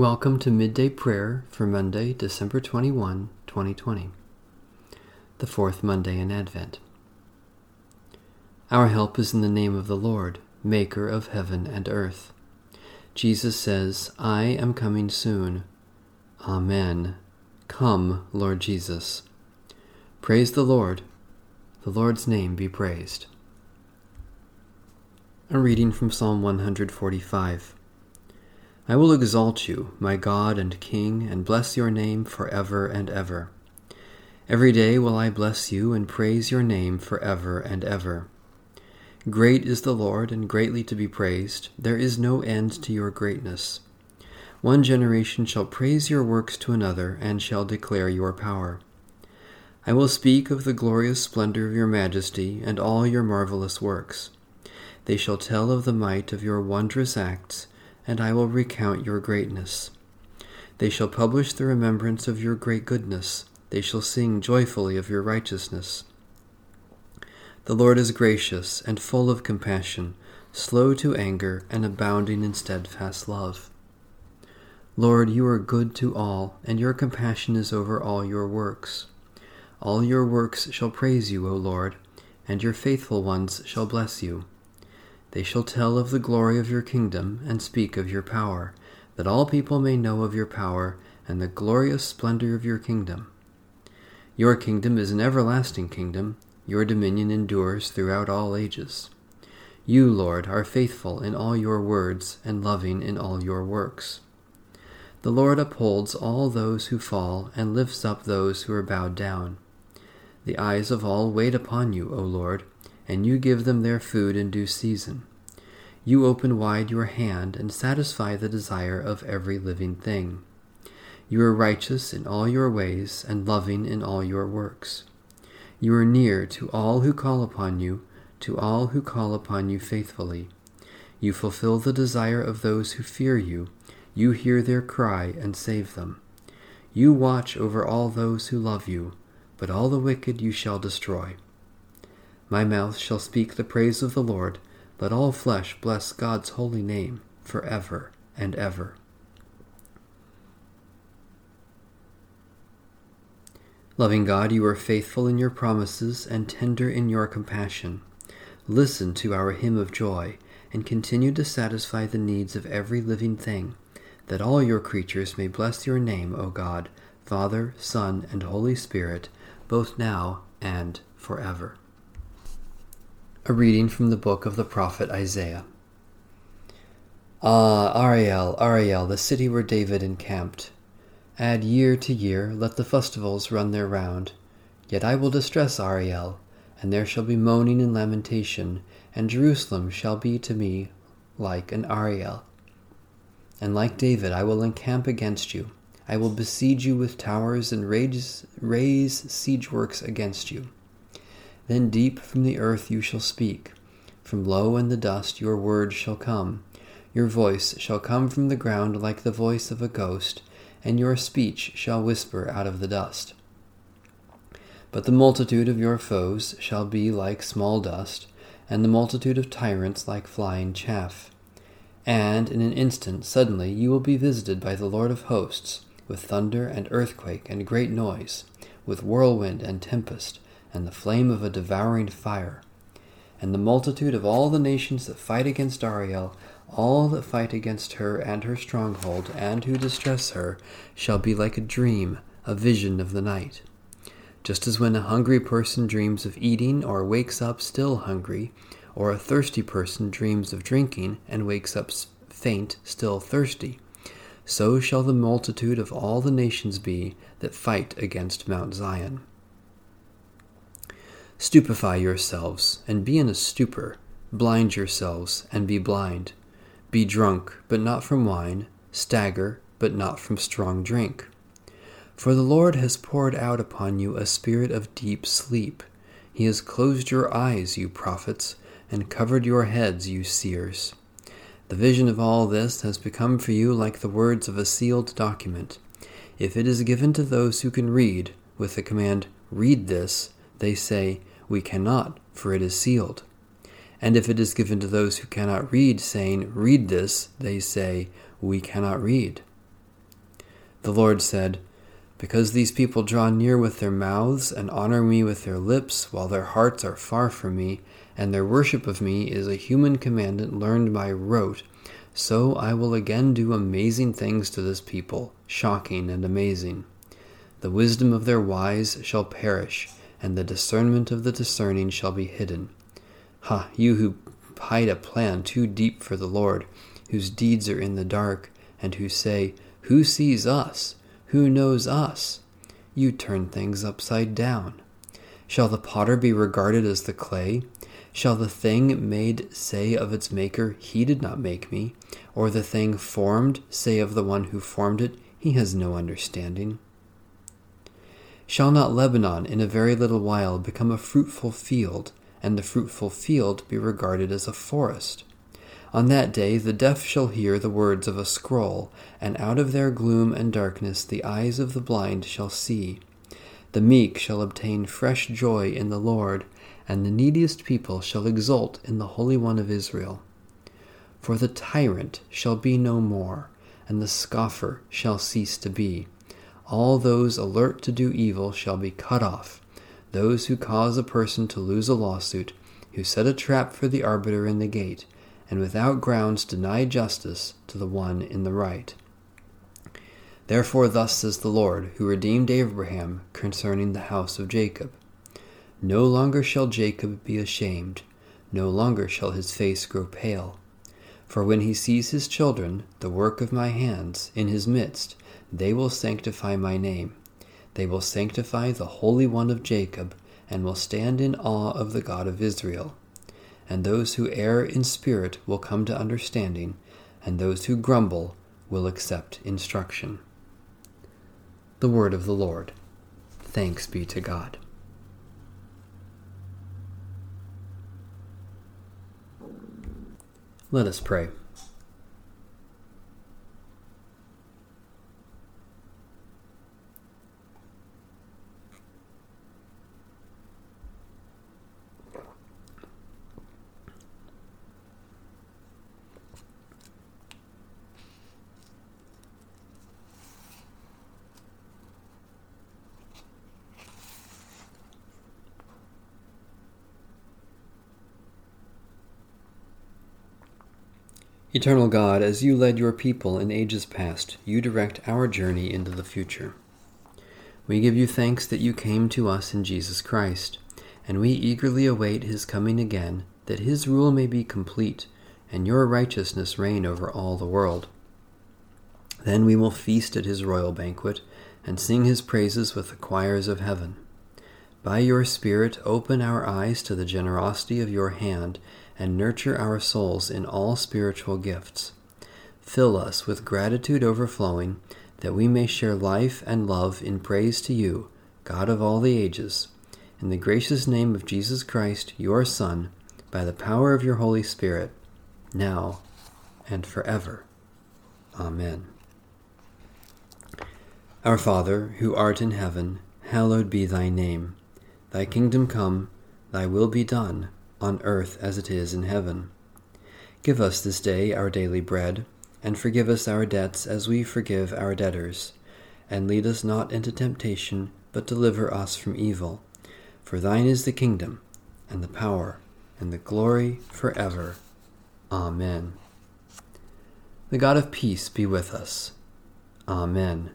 Welcome to Midday Prayer for Monday, December 21, 2020, the fourth Monday in Advent. Our help is in the name of the Lord, Maker of heaven and earth. Jesus says, I am coming soon. Amen. Come, Lord Jesus. Praise the Lord. The Lord's name be praised. A reading from Psalm 145. I will exalt you, my God and King, and bless your name for ever and ever. Every day will I bless you and praise your name for ever and ever. Great is the Lord, and greatly to be praised. There is no end to your greatness. One generation shall praise your works to another, and shall declare your power. I will speak of the glorious splendor of your majesty and all your marvelous works. They shall tell of the might of your wondrous acts and I will recount your greatness. They shall publish the remembrance of your great goodness. They shall sing joyfully of your righteousness. The Lord is gracious and full of compassion, slow to anger, and abounding in steadfast love. Lord, you are good to all, and your compassion is over all your works. All your works shall praise you, O Lord, and your faithful ones shall bless you. They shall tell of the glory of your kingdom and speak of your power, that all people may know of your power and the glorious splendor of your kingdom. Your kingdom is an everlasting kingdom, your dominion endures throughout all ages. You, Lord, are faithful in all your words and loving in all your works. The Lord upholds all those who fall and lifts up those who are bowed down. The eyes of all wait upon you, O Lord and you give them their food in due season. You open wide your hand and satisfy the desire of every living thing. You are righteous in all your ways and loving in all your works. You are near to all who call upon you, to all who call upon you faithfully. You fulfill the desire of those who fear you. You hear their cry and save them. You watch over all those who love you, but all the wicked you shall destroy. My mouth shall speak the praise of the Lord. Let all flesh bless God's holy name for ever and ever. Loving God, you are faithful in your promises and tender in your compassion. Listen to our hymn of joy and continue to satisfy the needs of every living thing, that all your creatures may bless your name, O God, Father, Son, and Holy Spirit, both now and forever. A reading from the book of the prophet Isaiah. Ah, Ariel, Ariel, the city where David encamped. Add year to year, let the festivals run their round. Yet I will distress Ariel, and there shall be moaning and lamentation, and Jerusalem shall be to me like an Ariel. And like David, I will encamp against you. I will besiege you with towers and raise, raise siege works against you. Then deep from the earth you shall speak. From low in the dust your word shall come. Your voice shall come from the ground like the voice of a ghost, and your speech shall whisper out of the dust. But the multitude of your foes shall be like small dust, and the multitude of tyrants like flying chaff. And in an instant, suddenly, you will be visited by the Lord of hosts, with thunder and earthquake and great noise, with whirlwind and tempest and the flame of a devouring fire. And the multitude of all the nations that fight against Ariel, all that fight against her and her stronghold, and who distress her, shall be like a dream, a vision of the night. Just as when a hungry person dreams of eating or wakes up still hungry, or a thirsty person dreams of drinking and wakes up faint, still thirsty, so shall the multitude of all the nations be that fight against Mount Zion. Stupefy yourselves, and be in a stupor. Blind yourselves, and be blind. Be drunk, but not from wine. Stagger, but not from strong drink. For the Lord has poured out upon you a spirit of deep sleep. He has closed your eyes, you prophets, and covered your heads, you seers. The vision of all this has become for you like the words of a sealed document. If it is given to those who can read, with the command, Read this, they say, we cannot, for it is sealed. And if it is given to those who cannot read, saying, Read this, they say, We cannot read. The Lord said, Because these people draw near with their mouths and honor me with their lips, while their hearts are far from me, and their worship of me is a human commandment learned by rote, so I will again do amazing things to this people, shocking and amazing. The wisdom of their wise shall perish, and the discernment of the discerning shall be hidden. Ha, you who hide a plan too deep for the Lord, whose deeds are in the dark, and who say, Who sees us? Who knows us? You turn things upside down. Shall the potter be regarded as the clay? Shall the thing made say of its maker, He did not make me? Or the thing formed say of the one who formed it, He has no understanding? Shall not Lebanon in a very little while become a fruitful field, and the fruitful field be regarded as a forest? On that day the deaf shall hear the words of a scroll, and out of their gloom and darkness the eyes of the blind shall see. The meek shall obtain fresh joy in the Lord, and the neediest people shall exult in the Holy One of Israel. For the tyrant shall be no more, and the scoffer shall cease to be all those alert to do evil shall be cut off, those who cause a person to lose a lawsuit, who set a trap for the arbiter in the gate, and without grounds deny justice to the one in the right. Therefore, thus says the Lord, who redeemed Abraham concerning the house of Jacob No longer shall Jacob be ashamed, no longer shall his face grow pale. For when he sees his children, the work of my hands, in his midst, they will sanctify my name. They will sanctify the Holy One of Jacob, and will stand in awe of the God of Israel. And those who err in spirit will come to understanding, and those who grumble will accept instruction. The Word of the Lord. Thanks be to God. Let us pray. Eternal God, as you led your people in ages past, you direct our journey into the future. We give you thanks that you came to us in Jesus Christ, and we eagerly await his coming again, that his rule may be complete, and your righteousness reign over all the world. Then we will feast at his royal banquet, and sing his praises with the choirs of heaven. By your Spirit, open our eyes to the generosity of your hand and nurture our souls in all spiritual gifts. Fill us with gratitude overflowing, that we may share life and love in praise to you, God of all the ages. In the gracious name of Jesus Christ, your Son, by the power of your Holy Spirit, now and forever. Amen. Our Father, who art in heaven, hallowed be thy name. Thy kingdom come, thy will be done on earth as it is in heaven. Give us this day our daily bread, and forgive us our debts as we forgive our debtors. And lead us not into temptation, but deliver us from evil. For thine is the kingdom, and the power, and the glory forever. Amen. The God of peace be with us. Amen.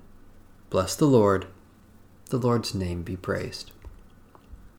Bless the Lord. The Lord's name be praised.